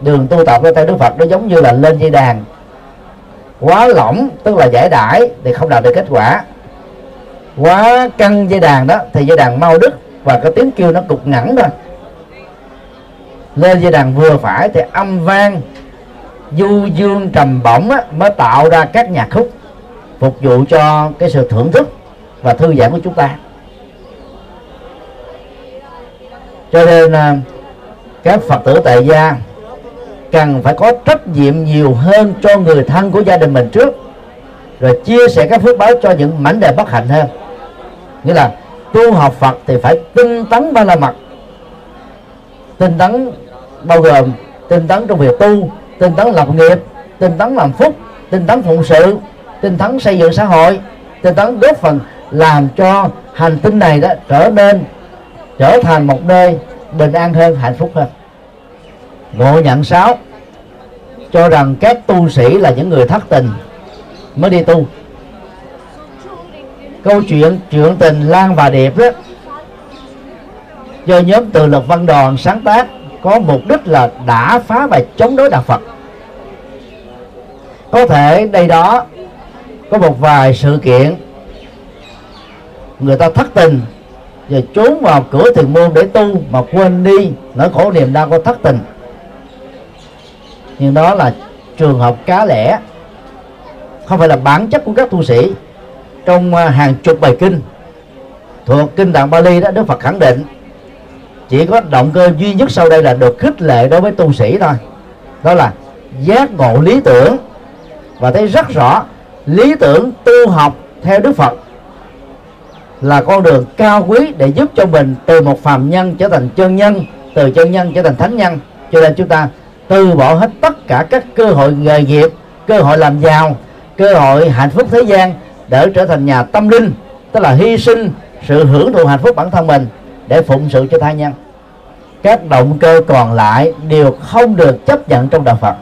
Đường tu tập của tay đức phật nó giống như là lên dây đàn. Quá lỏng, tức là giải đãi, thì không đạt được kết quả. Quá căng dây đàn đó, thì dây đàn mau đứt và cái tiếng kêu nó cục ngẳng thôi lên dây đàn vừa phải thì âm vang du dương trầm bổng á, mới tạo ra các nhạc khúc phục vụ cho cái sự thưởng thức và thư giãn của chúng ta. Cho nên à, các phật tử tại gia cần phải có trách nhiệm nhiều hơn cho người thân của gia đình mình trước rồi chia sẻ các phước báo cho những mảnh đề bất hạnh hơn. Nghĩa là tu học Phật thì phải tinh tấn ba la mật tinh tấn bao gồm tinh tấn trong việc tu, tinh tấn lập nghiệp, tinh tấn làm phúc, tinh tấn phụng sự, tinh tấn xây dựng xã hội. Tinh tấn góp phần làm cho hành tinh này đó trở nên, trở thành một nơi bình an hơn, hạnh phúc hơn. Ngộ nhận sáu cho rằng các tu sĩ là những người thất tình mới đi tu. Câu chuyện chuyện tình Lan và Điệp đó do nhóm từ lực văn đoàn sáng tác có mục đích là đã phá và chống đối đạo Phật. Có thể đây đó có một vài sự kiện người ta thất tình rồi trốn vào cửa thiền môn để tu mà quên đi, nỗi khổ niềm đau của thất tình. Nhưng đó là trường hợp cá lẻ, không phải là bản chất của các tu sĩ. Trong à, hàng chục bài kinh thuộc kinh tạng Bali đó, Đức Phật khẳng định chỉ có động cơ duy nhất sau đây là được khích lệ đối với tu sĩ thôi. Đó là giác ngộ lý tưởng. Và thấy rất rõ, lý tưởng tu học theo Đức Phật là con đường cao quý để giúp cho mình từ một phàm nhân trở thành chân nhân, từ chân nhân trở thành thánh nhân. Cho nên chúng ta từ bỏ hết tất cả các cơ hội nghề nghiệp, cơ hội làm giàu, cơ hội hạnh phúc thế gian để trở thành nhà tâm linh, tức là hy sinh sự hưởng thụ hạnh phúc bản thân mình để phụng sự cho tha nhân. Các động cơ còn lại đều không được chấp nhận trong đạo Phật.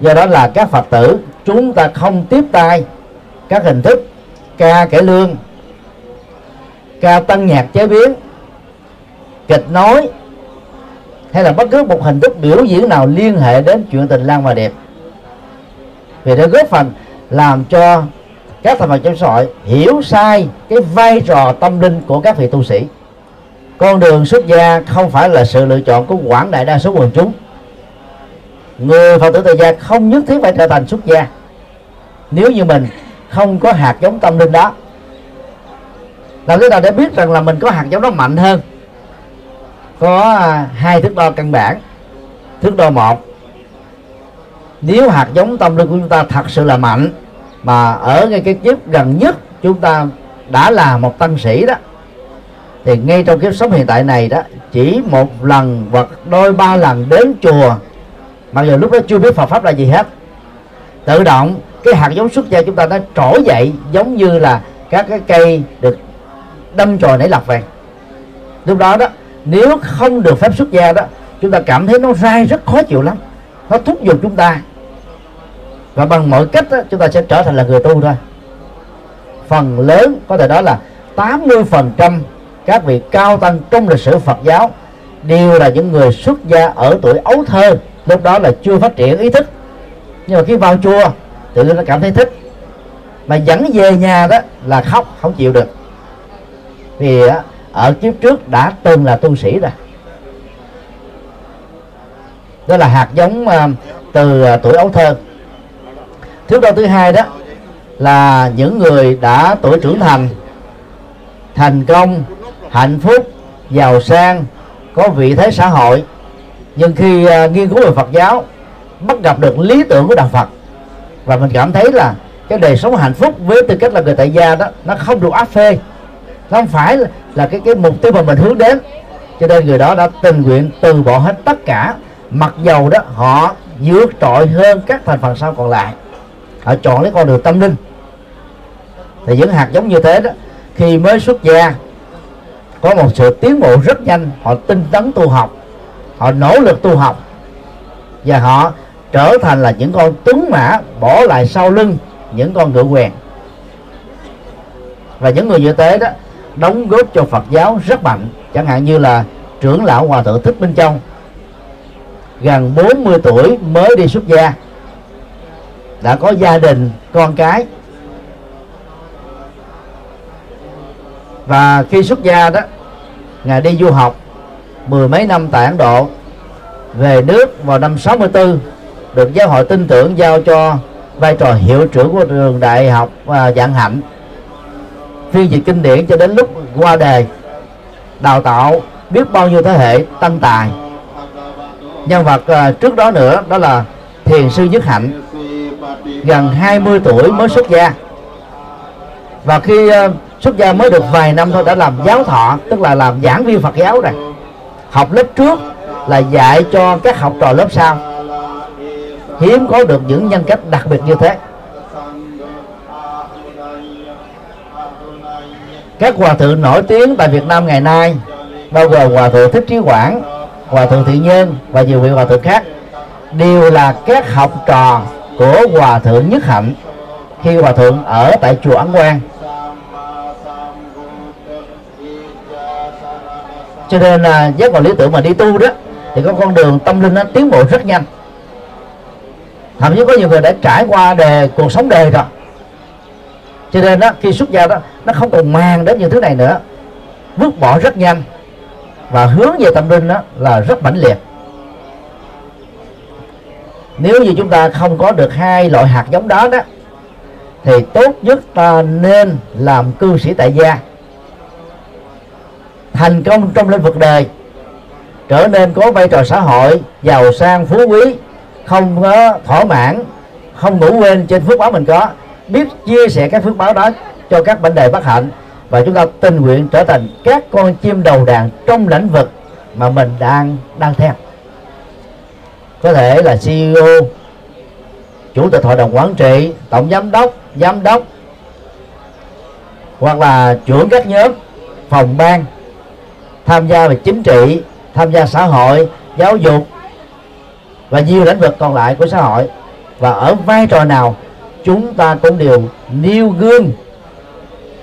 Do đó là các Phật tử, chúng ta không tiếp tay các hình thức ca cải lương, ca tăng nhạc chế biến, kịch nói, hay là bất cứ một hình thức biểu diễn nào liên hệ đến chuyện tình lang và đẹp. Vì đã góp phần làm cho các thành phần trong xã hội hiểu sai cái vai trò tâm linh của các vị tu sĩ. Con đường xuất gia không phải là sự lựa chọn của quảng đại đa số quần chúng. Người phật tử tại gia không nhất thiết phải trở thành xuất gia. Nếu như mình không có hạt giống tâm linh đó, làm thế nào để biết rằng là mình có hạt giống đó mạnh hơn? Có à, hai thước đo căn bản, thước đo một. Nếu hạt giống tâm linh của chúng ta thật sự là mạnh mà ở ngay cái kiếp gần nhất, chúng ta đã là một tăng sĩ đó. Thì ngay trong kiếp sống hiện tại này đó, chỉ một lần hoặc đôi ba lần đến chùa. Mặc dù lúc đó chưa biết Phật pháp là gì hết. Tự động, cái hạt giống xuất gia chúng ta nó trỗi dậy giống như là các cái cây được đâm chồi nảy lọc vậy. Lúc đó đó, nếu không được phép xuất gia đó, chúng ta cảm thấy nó dai rất khó chịu lắm. Nó thúc giục chúng ta và bằng mọi cách đó, chúng ta sẽ trở thành là người tu thôi. Phần lớn có thể đó là 80 phần trăm các vị cao tăng trong lịch sử Phật giáo đều là những người xuất gia ở tuổi ấu thơ lúc đó là chưa phát triển ý thức. Nhưng mà khi vào chùa tự nhiên nó cảm thấy thích. Mà dẫn về nhà đó là khóc không chịu được. Vì ở kiếp trước đã từng là tu sĩ rồi. Đó là hạt giống à, từ à, tuổi ấu thơ thước đo thứ hai đó là những người đã tuổi trưởng thành thành công hạnh phúc giàu sang có vị thế xã hội. Nhưng khi uh, nghiên cứu về Phật giáo bắt gặp được lý tưởng của đạo Phật và mình cảm thấy là cái đời sống hạnh phúc với tư cách là người tại gia đó nó không được áp phê. Nó không phải là cái cái mục tiêu mà mình hướng đến. Cho nên người đó đã tình nguyện từ bỏ hết tất cả mặc dầu đó họ vượt trội hơn các thành phần sau còn lại họ chọn lấy con đường tâm linh. Thì những hạt giống như thế đó, khi mới xuất gia, có một sự tiến bộ rất nhanh. Họ tinh tấn tu học, họ nỗ lực tu học, và họ trở thành là những con tuấn mã bỏ lại sau lưng những con ngựa quèn. Và những người như thế đó, đóng góp cho Phật giáo rất mạnh. Chẳng hạn như là trưởng lão hòa thượng thích minh châu, gần 40 tuổi mới đi xuất gia đã có gia đình con cái. Và khi xuất gia đó ngài đi du học mười mấy năm tại Ấn Độ về nước vào năm 64 được giáo hội tin tưởng giao cho vai trò hiệu trưởng của trường đại học à, dạng hạnh. Phiên dịch kinh điển cho đến lúc qua đề đào tạo biết bao nhiêu thế hệ tăng tài. Nhân vật à, trước đó nữa đó là thiền sư nhất hạnh gần 20 tuổi mới xuất gia. Và khi ờ, xuất gia mới được vài năm thôi đã làm giáo thọ, tức là làm giảng viên Phật giáo rồi. Học lớp trước là dạy cho các học trò lớp sau. Hiếm có được những nhân cách đặc biệt như thế. Các hòa thượng nổi tiếng tại Việt Nam ngày nay bao gồm hòa thượng thích trí quảng, hòa thượng Thị nhân và nhiều vị hòa thượng khác đều là các học trò của hòa thượng nhất hạnh khi hòa thượng ở tại chùa ấn quang. Cho nên là giác ngộ lý tưởng mà đi tu đó, thì có con đường tâm linh nó tiến bộ rất nhanh. Thậm chí có nhiều người đã trải qua đề, cuộc sống đề rồi. Cho nên đó khi xuất gia đó, nó không còn mang đến những thứ này nữa. Vứt bỏ rất nhanh và hướng về tâm linh đó là rất mãnh liệt nếu như chúng ta không có được hai loại hạt giống đó đó, thì tốt nhất ta nên làm cư sĩ tại gia. Thành công trong lĩnh vực đời, trở nên có vai trò xã hội, giàu sang, phú quý, không có thỏa mãn, không ngủ quên trên phước báo mình có. Biết chia sẻ các phước báo đó cho các bệnh đề bất hạnh và chúng ta tình nguyện trở thành các con chim đầu đàn trong lĩnh vực mà mình đang đang theo có thể là CEO chủ tịch hội đồng quản trị, tổng giám đốc giám đốc, hoặc là trưởng các nhóm, phòng ban, tham gia về chính trị, tham gia xã hội, giáo dục, và nhiều lĩnh vực còn lại của xã hội. Và ở vai trò nào, chúng ta cũng đều nêu gương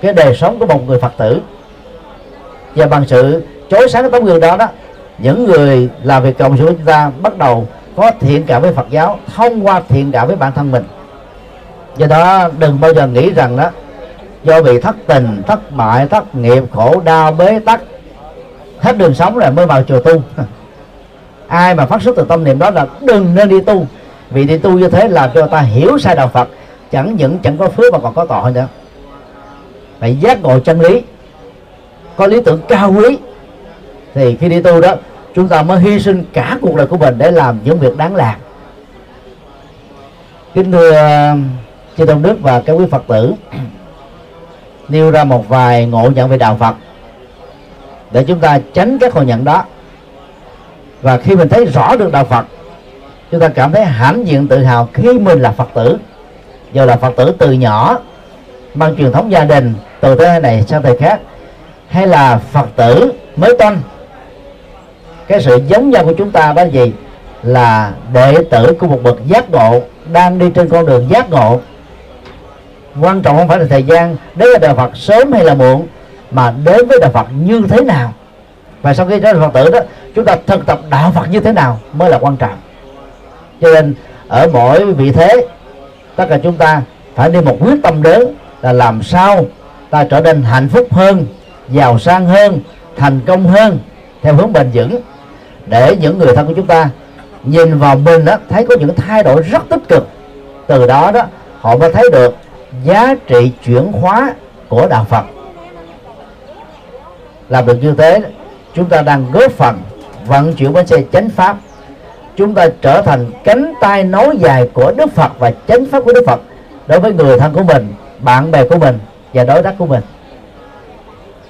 cái đời sống của một người phật tử. Và bằng sự chối sáng tấm gương đó đó, những người làm việc cộng sự của chúng ta bắt đầu có thiện cảm với Phật giáo, thông qua thiện cảm với bản thân mình. Do đó, đừng bao giờ nghĩ rằng đó, do bị thất tình, thất bại, thất nghiệp, khổ, đau, bế tắc, hết đường sống rồi mới vào chùa tu. Ai mà phát xuất từ tâm niệm đó là đừng nên đi tu. Vì đi tu như thế làm cho ta hiểu sai đạo Phật, chẳng những chẳng có phước mà còn có tội nữa. Phải giác ngộ chân lý, có lý tưởng cao quý. Thì khi đi tu đó chúng ta mới hy sinh cả cuộc đời của mình để làm những việc đáng làm. Kính thưa ờ, chư tôn đức và các quý phật tử, nêu ra một vài ngộ nhận về đạo phật để chúng ta tránh các ngộ nhận đó. Và khi mình thấy rõ được đạo phật, chúng ta cảm thấy hãnh diện tự hào khi mình là phật tử. Giờ là phật tử từ nhỏ, mang truyền thống gia đình từ thế này sang thời khác, hay là phật tử mới toanh cái sự giống nhau của chúng ta đó là gì? Là đệ tử của một bậc giác ngộ đang đi trên con đường giác ngộ. Quan trọng không phải là thời gian đến với đạo Phật sớm hay là muộn, mà đến với đạo Phật như thế nào? Và sau khi trở thành Phật tử đó, chúng ta thực tập đạo Phật như thế nào mới là quan trọng? Cho nên, ở mỗi vị thế, tất cả chúng ta phải đi một quyết tâm lớn là làm sao ta trở nên hạnh phúc hơn, giàu sang hơn, thành công hơn, theo hướng bền vững để những người thân của chúng ta nhìn vào mình đó thấy có những thay đổi rất tích cực. Từ đó đó, họ mới thấy được giá trị chuyển hóa của đạo Phật. Làm được như thế, chúng ta đang góp phần vận chuyển bánh xe chánh pháp. Chúng ta trở thành cánh tay nối dài của Đức Phật và chánh pháp của Đức Phật đối với người thân của mình, bạn bè của mình và đối tác của mình.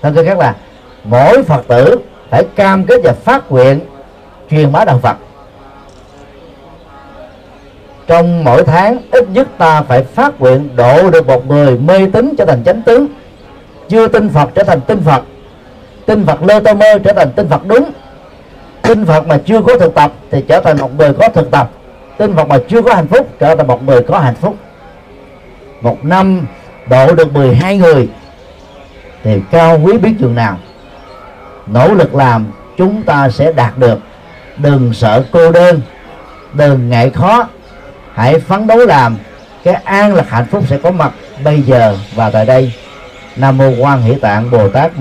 Thân cơ khác là mỗi Phật tử phải cam kết và phát nguyện truyền bá đạo Phật trong mỗi tháng, ít nhất ta phải phát nguyện độ được một người mê tín trở thành chánh tướng. Chưa tin Phật trở thành tin Phật. Tin Phật lơ tơ mơ trở thành tin Phật đúng. Tin Phật mà chưa có thực tập thì trở thành một người có thực tập. Tin Phật mà chưa có hạnh phúc, trở thành một người có hạnh phúc. Một năm độ được 12 người thì cao quý biết chừng nào. Nỗ lực làm, chúng ta sẽ đạt được đừng sợ cô đơn. Đừng ngại khó. Hãy phấn đấu làm. Cái an lạc hạnh phúc sẽ có mặt bây giờ và tại đây. Nam mô quan hỷ tạng bồ tát.